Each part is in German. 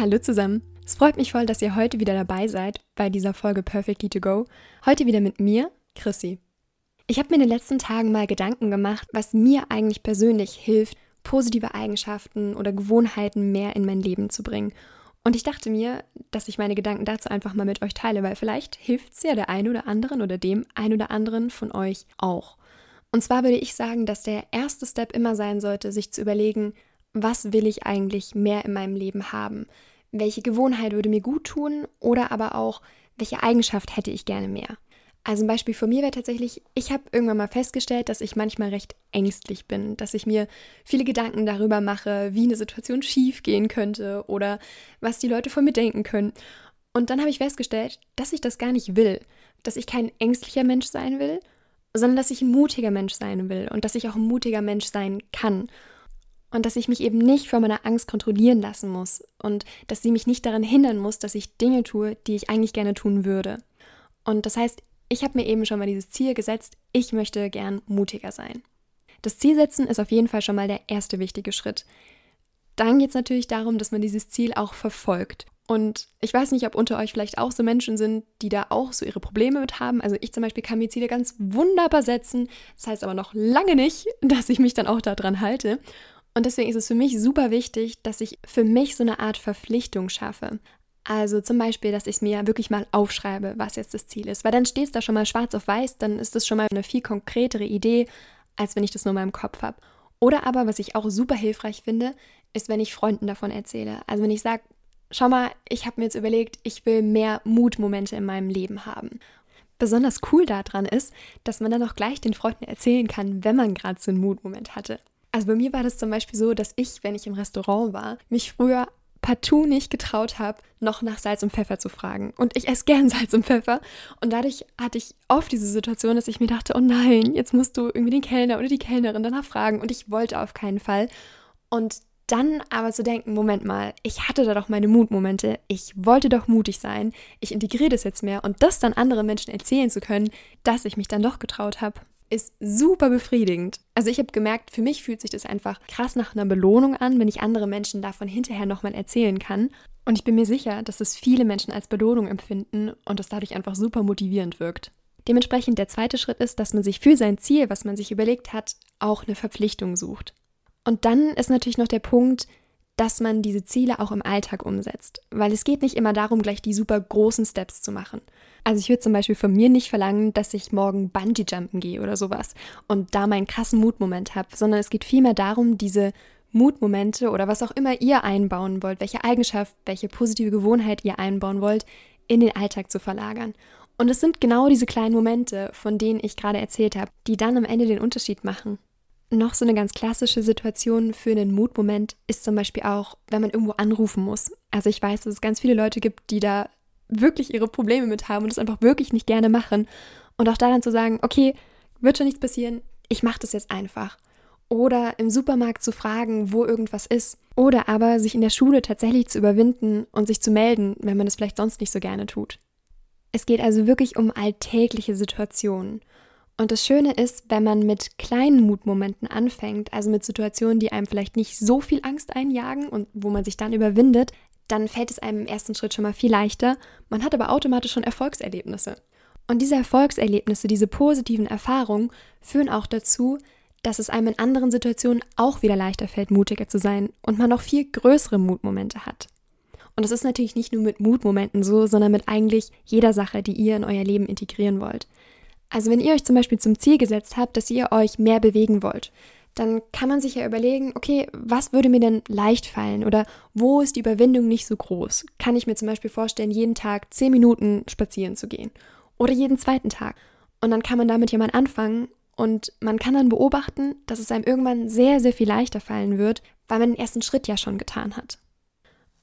Hallo zusammen. Es freut mich voll, dass ihr heute wieder dabei seid bei dieser Folge Perfectly to Go. Heute wieder mit mir, Chrissy. Ich habe mir in den letzten Tagen mal Gedanken gemacht, was mir eigentlich persönlich hilft, positive Eigenschaften oder Gewohnheiten mehr in mein Leben zu bringen. Und ich dachte mir, dass ich meine Gedanken dazu einfach mal mit euch teile, weil vielleicht hilft es ja der einen oder anderen oder dem einen oder anderen von euch auch. Und zwar würde ich sagen, dass der erste Step immer sein sollte, sich zu überlegen, was will ich eigentlich mehr in meinem Leben haben? Welche Gewohnheit würde mir gut tun oder aber auch, welche Eigenschaft hätte ich gerne mehr? Also ein Beispiel von mir wäre tatsächlich, ich habe irgendwann mal festgestellt, dass ich manchmal recht ängstlich bin, dass ich mir viele Gedanken darüber mache, wie eine Situation schief gehen könnte oder was die Leute von mir denken können. Und dann habe ich festgestellt, dass ich das gar nicht will, dass ich kein ängstlicher Mensch sein will, sondern dass ich ein mutiger Mensch sein will und dass ich auch ein mutiger Mensch sein kann und dass ich mich eben nicht von meiner Angst kontrollieren lassen muss und dass sie mich nicht daran hindern muss, dass ich Dinge tue, die ich eigentlich gerne tun würde. Und das heißt, ich habe mir eben schon mal dieses Ziel gesetzt, ich möchte gern mutiger sein. Das Zielsetzen ist auf jeden Fall schon mal der erste wichtige Schritt. Dann geht es natürlich darum, dass man dieses Ziel auch verfolgt. Und ich weiß nicht, ob unter euch vielleicht auch so Menschen sind, die da auch so ihre Probleme mit haben. Also ich zum Beispiel kann mir Ziele ganz wunderbar setzen. Das heißt aber noch lange nicht, dass ich mich dann auch daran halte. Und deswegen ist es für mich super wichtig, dass ich für mich so eine Art Verpflichtung schaffe. Also zum Beispiel, dass ich es mir wirklich mal aufschreibe, was jetzt das Ziel ist. Weil dann steht es da schon mal schwarz auf weiß, dann ist das schon mal eine viel konkretere Idee, als wenn ich das nur in meinem Kopf habe. Oder aber, was ich auch super hilfreich finde, ist, wenn ich Freunden davon erzähle. Also wenn ich sage, schau mal, ich habe mir jetzt überlegt, ich will mehr Mutmomente in meinem Leben haben. Besonders cool daran ist, dass man dann auch gleich den Freunden erzählen kann, wenn man gerade so einen Mutmoment hatte. Also bei mir war das zum Beispiel so, dass ich, wenn ich im Restaurant war, mich früher partout nicht getraut habe, noch nach Salz und Pfeffer zu fragen. Und ich esse gern Salz und Pfeffer. Und dadurch hatte ich oft diese Situation, dass ich mir dachte, oh nein, jetzt musst du irgendwie den Kellner oder die Kellnerin danach fragen. Und ich wollte auf keinen Fall. Und dann aber zu denken, Moment mal, ich hatte da doch meine Mutmomente, ich wollte doch mutig sein, ich integriere das jetzt mehr und das dann anderen Menschen erzählen zu können, dass ich mich dann doch getraut habe ist super befriedigend. Also ich habe gemerkt, für mich fühlt sich das einfach krass nach einer Belohnung an, wenn ich andere Menschen davon hinterher nochmal erzählen kann. Und ich bin mir sicher, dass es viele Menschen als Belohnung empfinden und das dadurch einfach super motivierend wirkt. Dementsprechend der zweite Schritt ist, dass man sich für sein Ziel, was man sich überlegt hat, auch eine Verpflichtung sucht. Und dann ist natürlich noch der Punkt, dass man diese Ziele auch im Alltag umsetzt. Weil es geht nicht immer darum, gleich die super großen Steps zu machen. Also ich würde zum Beispiel von mir nicht verlangen, dass ich morgen Bungee-Jumpen gehe oder sowas und da meinen krassen Mutmoment habe, sondern es geht vielmehr darum, diese Mutmomente oder was auch immer ihr einbauen wollt, welche Eigenschaft, welche positive Gewohnheit ihr einbauen wollt, in den Alltag zu verlagern. Und es sind genau diese kleinen Momente, von denen ich gerade erzählt habe, die dann am Ende den Unterschied machen. Noch so eine ganz klassische Situation für einen Mutmoment ist zum Beispiel auch, wenn man irgendwo anrufen muss. Also ich weiß, dass es ganz viele Leute gibt, die da wirklich ihre Probleme mit haben und das einfach wirklich nicht gerne machen. Und auch da dann zu sagen, okay, wird schon nichts passieren, ich mache das jetzt einfach. Oder im Supermarkt zu fragen, wo irgendwas ist. Oder aber sich in der Schule tatsächlich zu überwinden und sich zu melden, wenn man es vielleicht sonst nicht so gerne tut. Es geht also wirklich um alltägliche Situationen. Und das Schöne ist, wenn man mit kleinen Mutmomenten anfängt, also mit Situationen, die einem vielleicht nicht so viel Angst einjagen und wo man sich dann überwindet, dann fällt es einem im ersten Schritt schon mal viel leichter. Man hat aber automatisch schon Erfolgserlebnisse. Und diese Erfolgserlebnisse, diese positiven Erfahrungen führen auch dazu, dass es einem in anderen Situationen auch wieder leichter fällt, mutiger zu sein und man noch viel größere Mutmomente hat. Und das ist natürlich nicht nur mit Mutmomenten so, sondern mit eigentlich jeder Sache, die ihr in euer Leben integrieren wollt. Also wenn ihr euch zum Beispiel zum Ziel gesetzt habt, dass ihr euch mehr bewegen wollt, dann kann man sich ja überlegen, okay, was würde mir denn leicht fallen oder wo ist die Überwindung nicht so groß? Kann ich mir zum Beispiel vorstellen, jeden Tag zehn Minuten spazieren zu gehen oder jeden zweiten Tag? Und dann kann man damit ja mal anfangen und man kann dann beobachten, dass es einem irgendwann sehr, sehr viel leichter fallen wird, weil man den ersten Schritt ja schon getan hat.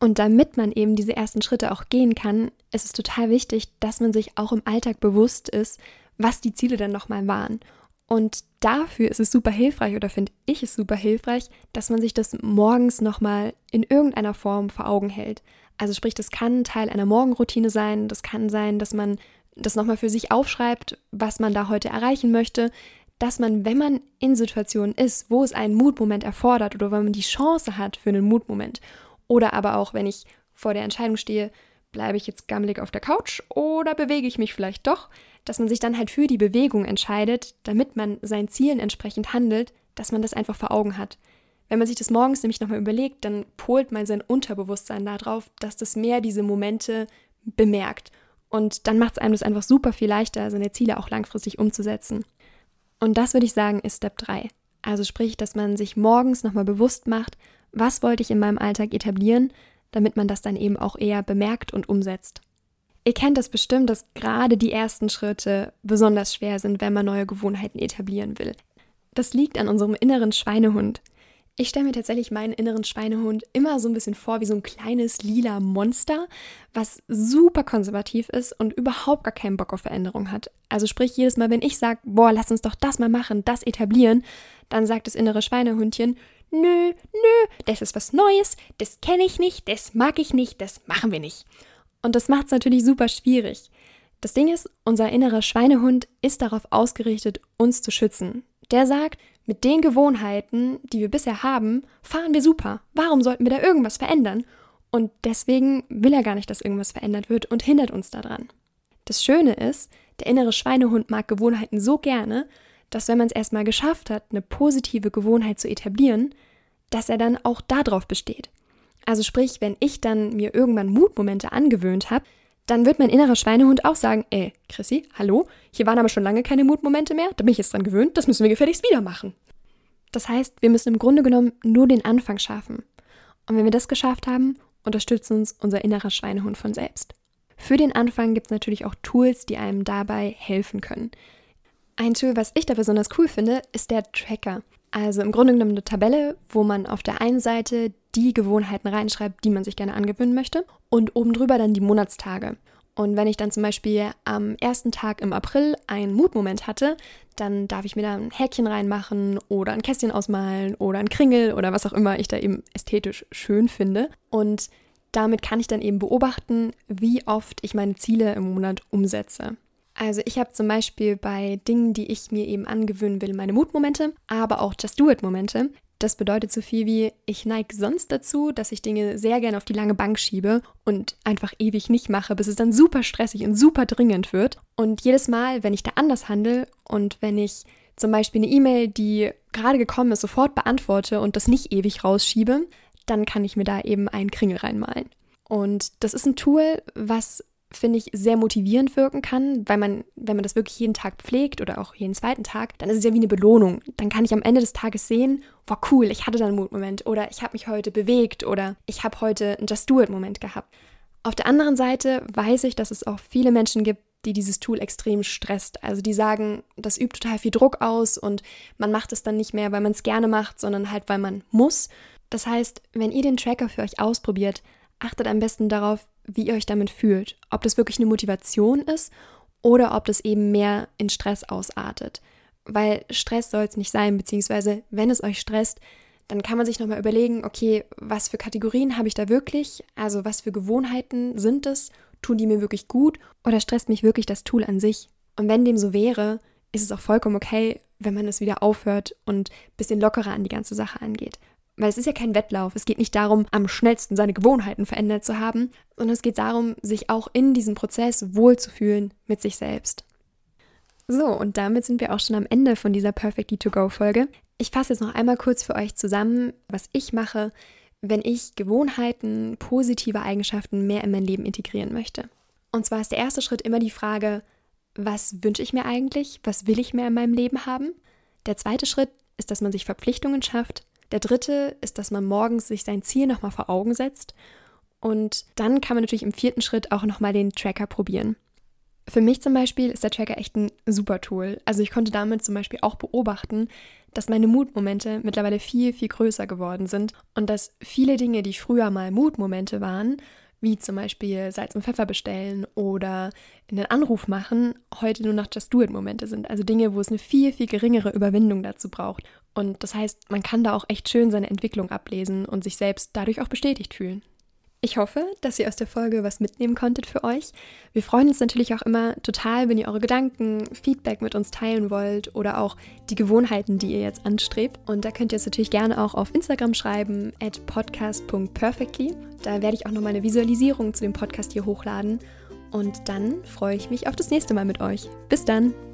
Und damit man eben diese ersten Schritte auch gehen kann, ist es total wichtig, dass man sich auch im Alltag bewusst ist, was die Ziele dann nochmal waren. Und dafür ist es super hilfreich oder finde ich es super hilfreich, dass man sich das morgens nochmal in irgendeiner Form vor Augen hält. Also sprich, das kann Teil einer Morgenroutine sein, das kann sein, dass man das nochmal für sich aufschreibt, was man da heute erreichen möchte, dass man, wenn man in Situationen ist, wo es einen Mutmoment erfordert oder wenn man die Chance hat für einen Mutmoment oder aber auch, wenn ich vor der Entscheidung stehe, bleibe ich jetzt gammelig auf der Couch oder bewege ich mich vielleicht doch, dass man sich dann halt für die Bewegung entscheidet, damit man seinen Zielen entsprechend handelt, dass man das einfach vor Augen hat. Wenn man sich das morgens nämlich nochmal überlegt, dann polt man sein Unterbewusstsein darauf, dass das mehr diese Momente bemerkt. Und dann macht es einem das einfach super viel leichter, seine Ziele auch langfristig umzusetzen. Und das würde ich sagen, ist Step 3. Also sprich, dass man sich morgens nochmal bewusst macht, was wollte ich in meinem Alltag etablieren, damit man das dann eben auch eher bemerkt und umsetzt. Ihr kennt das bestimmt, dass gerade die ersten Schritte besonders schwer sind, wenn man neue Gewohnheiten etablieren will. Das liegt an unserem inneren Schweinehund. Ich stelle mir tatsächlich meinen inneren Schweinehund immer so ein bisschen vor wie so ein kleines lila Monster, was super konservativ ist und überhaupt gar keinen Bock auf Veränderung hat. Also sprich, jedes Mal, wenn ich sage, boah, lass uns doch das mal machen, das etablieren, dann sagt das innere Schweinehundchen, nö, nö, das ist was Neues, das kenne ich nicht, das mag ich nicht, das machen wir nicht. Und das macht es natürlich super schwierig. Das Ding ist, unser innerer Schweinehund ist darauf ausgerichtet, uns zu schützen. Der sagt, mit den Gewohnheiten, die wir bisher haben, fahren wir super. Warum sollten wir da irgendwas verändern? Und deswegen will er gar nicht, dass irgendwas verändert wird und hindert uns daran. Das Schöne ist, der innere Schweinehund mag Gewohnheiten so gerne, dass wenn man es erstmal geschafft hat, eine positive Gewohnheit zu etablieren, dass er dann auch darauf besteht. Also sprich, wenn ich dann mir irgendwann Mutmomente angewöhnt habe, dann wird mein innerer Schweinehund auch sagen, ey, Chrissy, hallo, hier waren aber schon lange keine Mutmomente mehr, da bin ich jetzt dran gewöhnt, das müssen wir gefälligst wieder machen. Das heißt, wir müssen im Grunde genommen nur den Anfang schaffen. Und wenn wir das geschafft haben, unterstützt uns unser innerer Schweinehund von selbst. Für den Anfang gibt es natürlich auch Tools, die einem dabei helfen können. Ein Tool, was ich da besonders cool finde, ist der Tracker. Also im Grunde genommen eine Tabelle, wo man auf der einen Seite die Gewohnheiten reinschreibt, die man sich gerne angewöhnen möchte und oben drüber dann die Monatstage. Und wenn ich dann zum Beispiel am ersten Tag im April einen Mutmoment hatte, dann darf ich mir da ein Häkchen reinmachen oder ein Kästchen ausmalen oder ein Kringel oder was auch immer ich da eben ästhetisch schön finde. Und damit kann ich dann eben beobachten, wie oft ich meine Ziele im Monat umsetze. Also ich habe zum Beispiel bei Dingen, die ich mir eben angewöhnen will, meine Mutmomente, aber auch Just Do It-Momente. Das bedeutet so viel wie, ich neige sonst dazu, dass ich Dinge sehr gerne auf die lange Bank schiebe und einfach ewig nicht mache, bis es dann super stressig und super dringend wird. Und jedes Mal, wenn ich da anders handle und wenn ich zum Beispiel eine E-Mail, die gerade gekommen ist, sofort beantworte und das nicht ewig rausschiebe, dann kann ich mir da eben einen Kringel reinmalen. Und das ist ein Tool, was finde ich, sehr motivierend wirken kann, weil man, wenn man das wirklich jeden Tag pflegt oder auch jeden zweiten Tag, dann ist es ja wie eine Belohnung. Dann kann ich am Ende des Tages sehen, war cool, ich hatte da einen Mutmoment oder ich habe mich heute bewegt oder ich habe heute einen Just Do It-Moment gehabt. Auf der anderen Seite weiß ich, dass es auch viele Menschen gibt, die dieses Tool extrem stresst. Also die sagen, das übt total viel Druck aus und man macht es dann nicht mehr, weil man es gerne macht, sondern halt, weil man muss. Das heißt, wenn ihr den Tracker für euch ausprobiert, achtet am besten darauf, wie ihr euch damit fühlt. Ob das wirklich eine Motivation ist oder ob das eben mehr in Stress ausartet. Weil Stress soll es nicht sein, beziehungsweise wenn es euch stresst, dann kann man sich nochmal überlegen, okay, was für Kategorien habe ich da wirklich? Also was für Gewohnheiten sind es? Tun die mir wirklich gut oder stresst mich wirklich das Tool an sich? Und wenn dem so wäre, ist es auch vollkommen okay, wenn man es wieder aufhört und ein bisschen lockerer an die ganze Sache angeht. Weil es ist ja kein Wettlauf. Es geht nicht darum, am schnellsten seine Gewohnheiten verändert zu haben, sondern es geht darum, sich auch in diesem Prozess wohlzufühlen mit sich selbst. So, und damit sind wir auch schon am Ende von dieser Perfectly to Go Folge. Ich fasse jetzt noch einmal kurz für euch zusammen, was ich mache, wenn ich Gewohnheiten, positive Eigenschaften mehr in mein Leben integrieren möchte. Und zwar ist der erste Schritt immer die Frage, was wünsche ich mir eigentlich? Was will ich mehr in meinem Leben haben? Der zweite Schritt ist, dass man sich Verpflichtungen schafft. Der dritte ist, dass man morgens sich sein Ziel nochmal vor Augen setzt. Und dann kann man natürlich im vierten Schritt auch nochmal den Tracker probieren. Für mich zum Beispiel ist der Tracker echt ein super Tool. Also ich konnte damit zum Beispiel auch beobachten, dass meine Mutmomente mittlerweile viel, viel größer geworden sind und dass viele Dinge, die früher mal Mutmomente waren, wie zum Beispiel Salz und Pfeffer bestellen oder einen Anruf machen, heute nur noch Just Do It-Momente sind. Also Dinge, wo es eine viel, viel geringere Überwindung dazu braucht. Und das heißt, man kann da auch echt schön seine Entwicklung ablesen und sich selbst dadurch auch bestätigt fühlen. Ich hoffe, dass ihr aus der Folge was mitnehmen konntet für euch. Wir freuen uns natürlich auch immer total, wenn ihr eure Gedanken, Feedback mit uns teilen wollt oder auch die Gewohnheiten, die ihr jetzt anstrebt. Und da könnt ihr es natürlich gerne auch auf Instagram schreiben, at podcast.perfectly. Da werde ich auch nochmal eine Visualisierung zu dem Podcast hier hochladen. Und dann freue ich mich auf das nächste Mal mit euch. Bis dann!